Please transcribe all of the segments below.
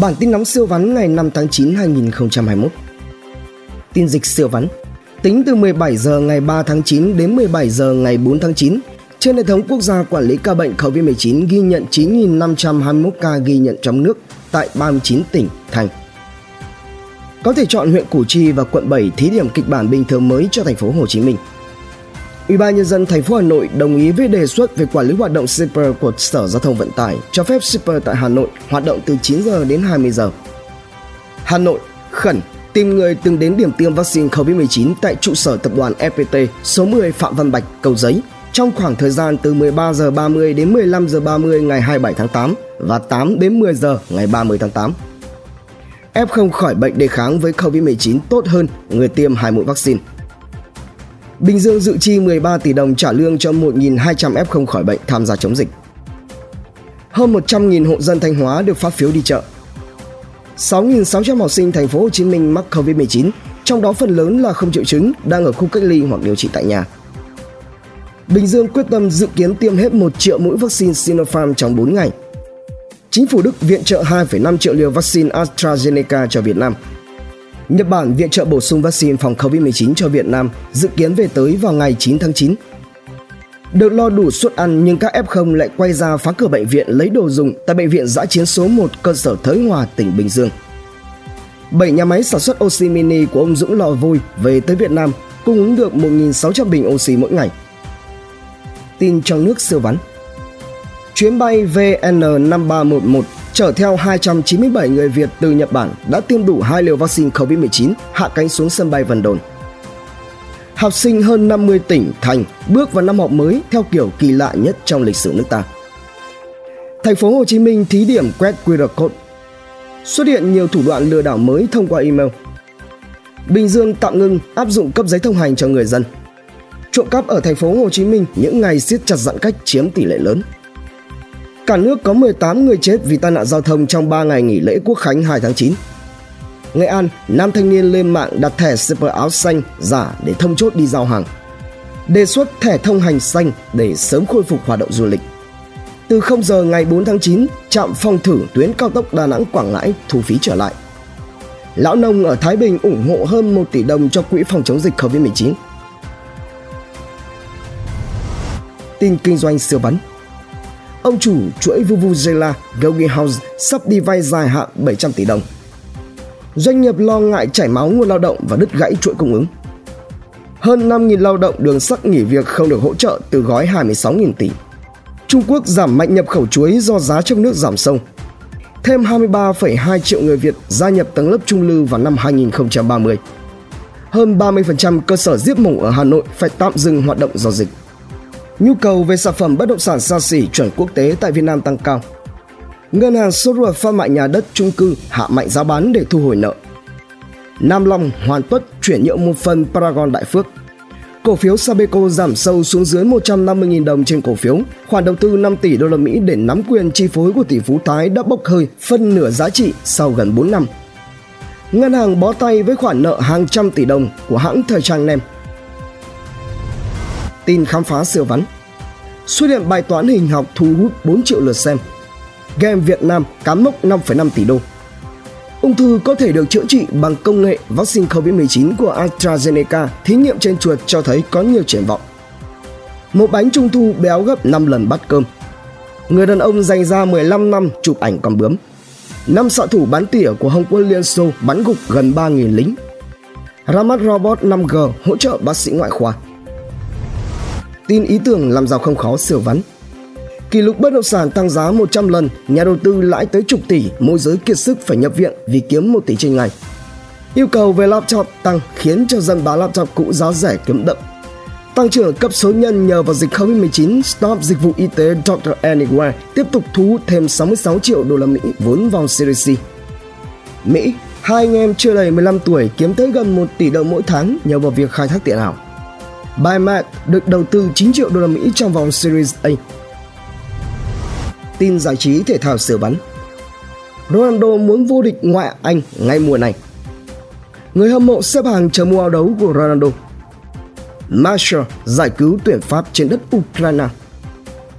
Bản tin nóng siêu vắn ngày 5 tháng 9 2021. Tin dịch siêu vắn. Tính từ 17 giờ ngày 3 tháng 9 đến 17 giờ ngày 4 tháng 9, trên hệ thống quốc gia quản lý ca bệnh COVID-19 ghi nhận 9.521 ca ghi nhận trong nước tại 39 tỉnh, thành. Có thể chọn huyện Củ Chi và quận 7 thí điểm kịch bản bình thường mới cho thành phố Hồ Chí Minh. Ủy ban nhân dân thành phố Hà Nội đồng ý với đề xuất về quản lý hoạt động shipper của Sở Giao thông Vận tải cho phép shipper tại Hà Nội hoạt động từ 9 giờ đến 20 giờ. Hà Nội khẩn tìm người từng đến điểm tiêm vaccine COVID-19 tại trụ sở tập đoàn FPT số 10 Phạm Văn Bạch, Cầu Giấy trong khoảng thời gian từ 13 giờ 30 đến 15 giờ 30 ngày 27 tháng 8 và 8 đến 10 giờ ngày 30 tháng 8. F0 khỏi bệnh đề kháng với COVID-19 tốt hơn người tiêm hai mũi vaccine. Bình Dương dự chi 13 tỷ đồng trả lương cho 1.200 F0 khỏi bệnh tham gia chống dịch. Hơn 100.000 hộ dân Thanh Hóa được phát phiếu đi chợ. 6.600 học sinh thành phố Hồ Chí Minh mắc Covid-19, trong đó phần lớn là không triệu chứng, đang ở khu cách ly hoặc điều trị tại nhà. Bình Dương quyết tâm dự kiến tiêm hết 1 triệu mũi vaccine Sinopharm trong 4 ngày. Chính phủ Đức viện trợ 2,5 triệu liều vaccine AstraZeneca cho Việt Nam – Nhật Bản viện trợ bổ sung vaccine phòng COVID-19 cho Việt Nam dự kiến về tới vào ngày 9 tháng 9. Được lo đủ suất ăn nhưng các F0 lại quay ra phá cửa bệnh viện lấy đồ dùng tại bệnh viện giã chiến số 1 cơ sở Thới Hòa, tỉnh Bình Dương. 7 nhà máy sản xuất oxy mini của ông Dũng Lò vui về tới Việt Nam cung ứng được 1.600 bình oxy mỗi ngày. Tin trong nước siêu vắn Chuyến bay VN5311 chở theo 297 người Việt từ Nhật Bản đã tiêm đủ hai liều vaccine COVID-19 hạ cánh xuống sân bay Vân Đồn. Học sinh hơn 50 tỉnh, thành bước vào năm học mới theo kiểu kỳ lạ nhất trong lịch sử nước ta. Thành phố Hồ Chí Minh thí điểm quét QR code. Xuất hiện nhiều thủ đoạn lừa đảo mới thông qua email. Bình Dương tạm ngưng áp dụng cấp giấy thông hành cho người dân. Trộm cắp ở thành phố Hồ Chí Minh những ngày siết chặt giãn cách chiếm tỷ lệ lớn. Cả nước có 18 người chết vì tai nạn giao thông trong 3 ngày nghỉ lễ Quốc khánh 2 tháng 9. Nghệ An, nam thanh niên lên mạng đặt thẻ shipper áo xanh giả để thông chốt đi giao hàng. Đề xuất thẻ thông hành xanh để sớm khôi phục hoạt động du lịch. Từ 0 giờ ngày 4 tháng 9, trạm phong thử tuyến cao tốc Đà Nẵng Quảng Ngãi thu phí trở lại. Lão nông ở Thái Bình ủng hộ hơn 1 tỷ đồng cho quỹ phòng chống dịch COVID-19. Tin kinh doanh siêu bắn ông chủ chuỗi Vuvuzela Gogi House sắp đi vay dài hạn 700 tỷ đồng. Doanh nghiệp lo ngại chảy máu nguồn lao động và đứt gãy chuỗi cung ứng. Hơn 5.000 lao động đường sắt nghỉ việc không được hỗ trợ từ gói 26.000 tỷ. Trung Quốc giảm mạnh nhập khẩu chuối do giá trong nước giảm sâu. Thêm 23,2 triệu người Việt gia nhập tầng lớp trung lưu vào năm 2030. Hơn 30% cơ sở giết mổ ở Hà Nội phải tạm dừng hoạt động do dịch. Nhu cầu về sản phẩm bất động sản xa xỉ chuẩn quốc tế tại Việt Nam tăng cao. Ngân hàng Sora ruột phát mại nhà đất chung cư hạ mạnh giá bán để thu hồi nợ. Nam Long hoàn tất chuyển nhượng một phần Paragon Đại Phước. Cổ phiếu Sabeco giảm sâu xuống dưới 150.000 đồng trên cổ phiếu. Khoản đầu tư 5 tỷ đô la Mỹ để nắm quyền chi phối của tỷ phú Thái đã bốc hơi, phân nửa giá trị sau gần 4 năm. Ngân hàng bó tay với khoản nợ hàng trăm tỷ đồng của hãng thời trang Nem tin khám phá siêu vắn. Xuất hiện bài toán hình học thu hút 4 triệu lượt xem. Game Việt Nam cán mốc 5,5 tỷ đô. Ung thư có thể được chữa trị bằng công nghệ vaccine COVID-19 của AstraZeneca thí nghiệm trên chuột cho thấy có nhiều triển vọng. Một bánh trung thu béo gấp 5 lần bát cơm. Người đàn ông dành ra 15 năm chụp ảnh con bướm. Năm xạ thủ bắn tỉa của Hồng quân Liên Xô bắn gục gần 3.000 lính. Ra mắt robot 5G hỗ trợ bác sĩ ngoại khoa tin ý tưởng làm giàu không khó sửa vắn. Kỷ lục bất động sản tăng giá 100 lần, nhà đầu tư lãi tới chục tỷ, môi giới kiệt sức phải nhập viện vì kiếm 1 tỷ trên ngày. Yêu cầu về laptop tăng khiến cho dân bán laptop cũ giá rẻ kiếm đậm. Tăng trưởng cấp số nhân nhờ vào dịch Covid-19, Stop dịch vụ y tế Dr. Anywhere tiếp tục thu hút thêm 66 triệu đô la Mỹ vốn vào Series C. Mỹ, hai anh em chưa đầy 15 tuổi kiếm tới gần 1 tỷ đồng mỗi tháng nhờ vào việc khai thác tiền ảo. Bimac được đầu tư 9 triệu đô la Mỹ trong vòng Series A. Tin giải trí thể thao sửa bắn Ronaldo muốn vô địch ngoại Anh ngay mùa này. Người hâm mộ xếp hàng chờ mua áo đấu của Ronaldo. Marshall giải cứu tuyển Pháp trên đất Ukraine.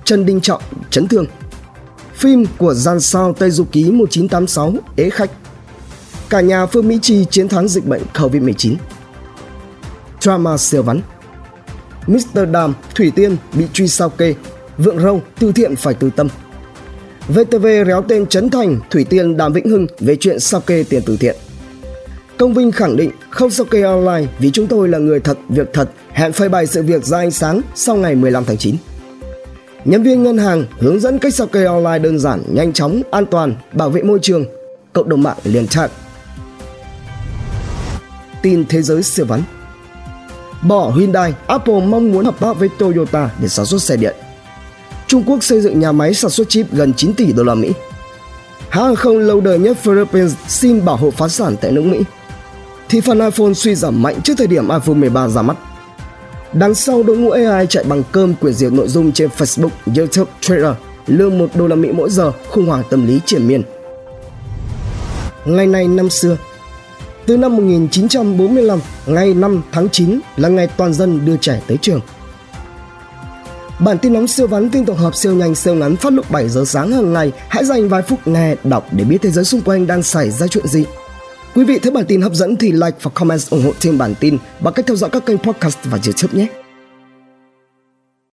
Trần Đình Trọng chấn thương. Phim của gian sao Tây Du Ký 1986 ế khách. Cả nhà Phương Mỹ Chi chiến thắng dịch bệnh Covid-19. Drama siêu vắn. Mr. Đàm, Thủy Tiên bị truy sao kê. Vượng Râu, từ thiện phải từ tâm. VTV réo tên Trấn Thành, Thủy Tiên, Đàm Vĩnh Hưng về chuyện sao kê tiền từ thiện. Công Vinh khẳng định không sao kê online vì chúng tôi là người thật, việc thật, hẹn phơi bày sự việc ra ánh sáng sau ngày 15 tháng 9. Nhân viên ngân hàng hướng dẫn cách sao kê online đơn giản, nhanh chóng, an toàn, bảo vệ môi trường. Cộng đồng mạng liền trạng. Tin thế giới siêu vắn Bỏ Hyundai, Apple mong muốn hợp tác với Toyota để sản xuất xe điện. Trung Quốc xây dựng nhà máy sản xuất chip gần 9 tỷ đô la Mỹ. Hãng hàng không lâu đời nhất Philippines xin bảo hộ phá sản tại nước Mỹ. Thị phần iPhone suy giảm mạnh trước thời điểm iPhone 13 ra mắt. Đằng sau đội ngũ AI chạy bằng cơm quyền diệt nội dung trên Facebook, YouTube, Twitter, lương 1 đô la Mỹ mỗi giờ, khủng hoảng tâm lý triển miên. Ngày nay năm xưa, từ năm 1945, ngày 5 tháng 9 là ngày toàn dân đưa trẻ tới trường. Bản tin nóng siêu vắn tin tổng hợp siêu nhanh siêu ngắn phát lúc 7 giờ sáng hàng ngày. Hãy dành vài phút nghe, đọc để biết thế giới xung quanh đang xảy ra chuyện gì. Quý vị thấy bản tin hấp dẫn thì like và comment ủng hộ thêm bản tin bằng cách theo dõi các kênh podcast và YouTube nhé.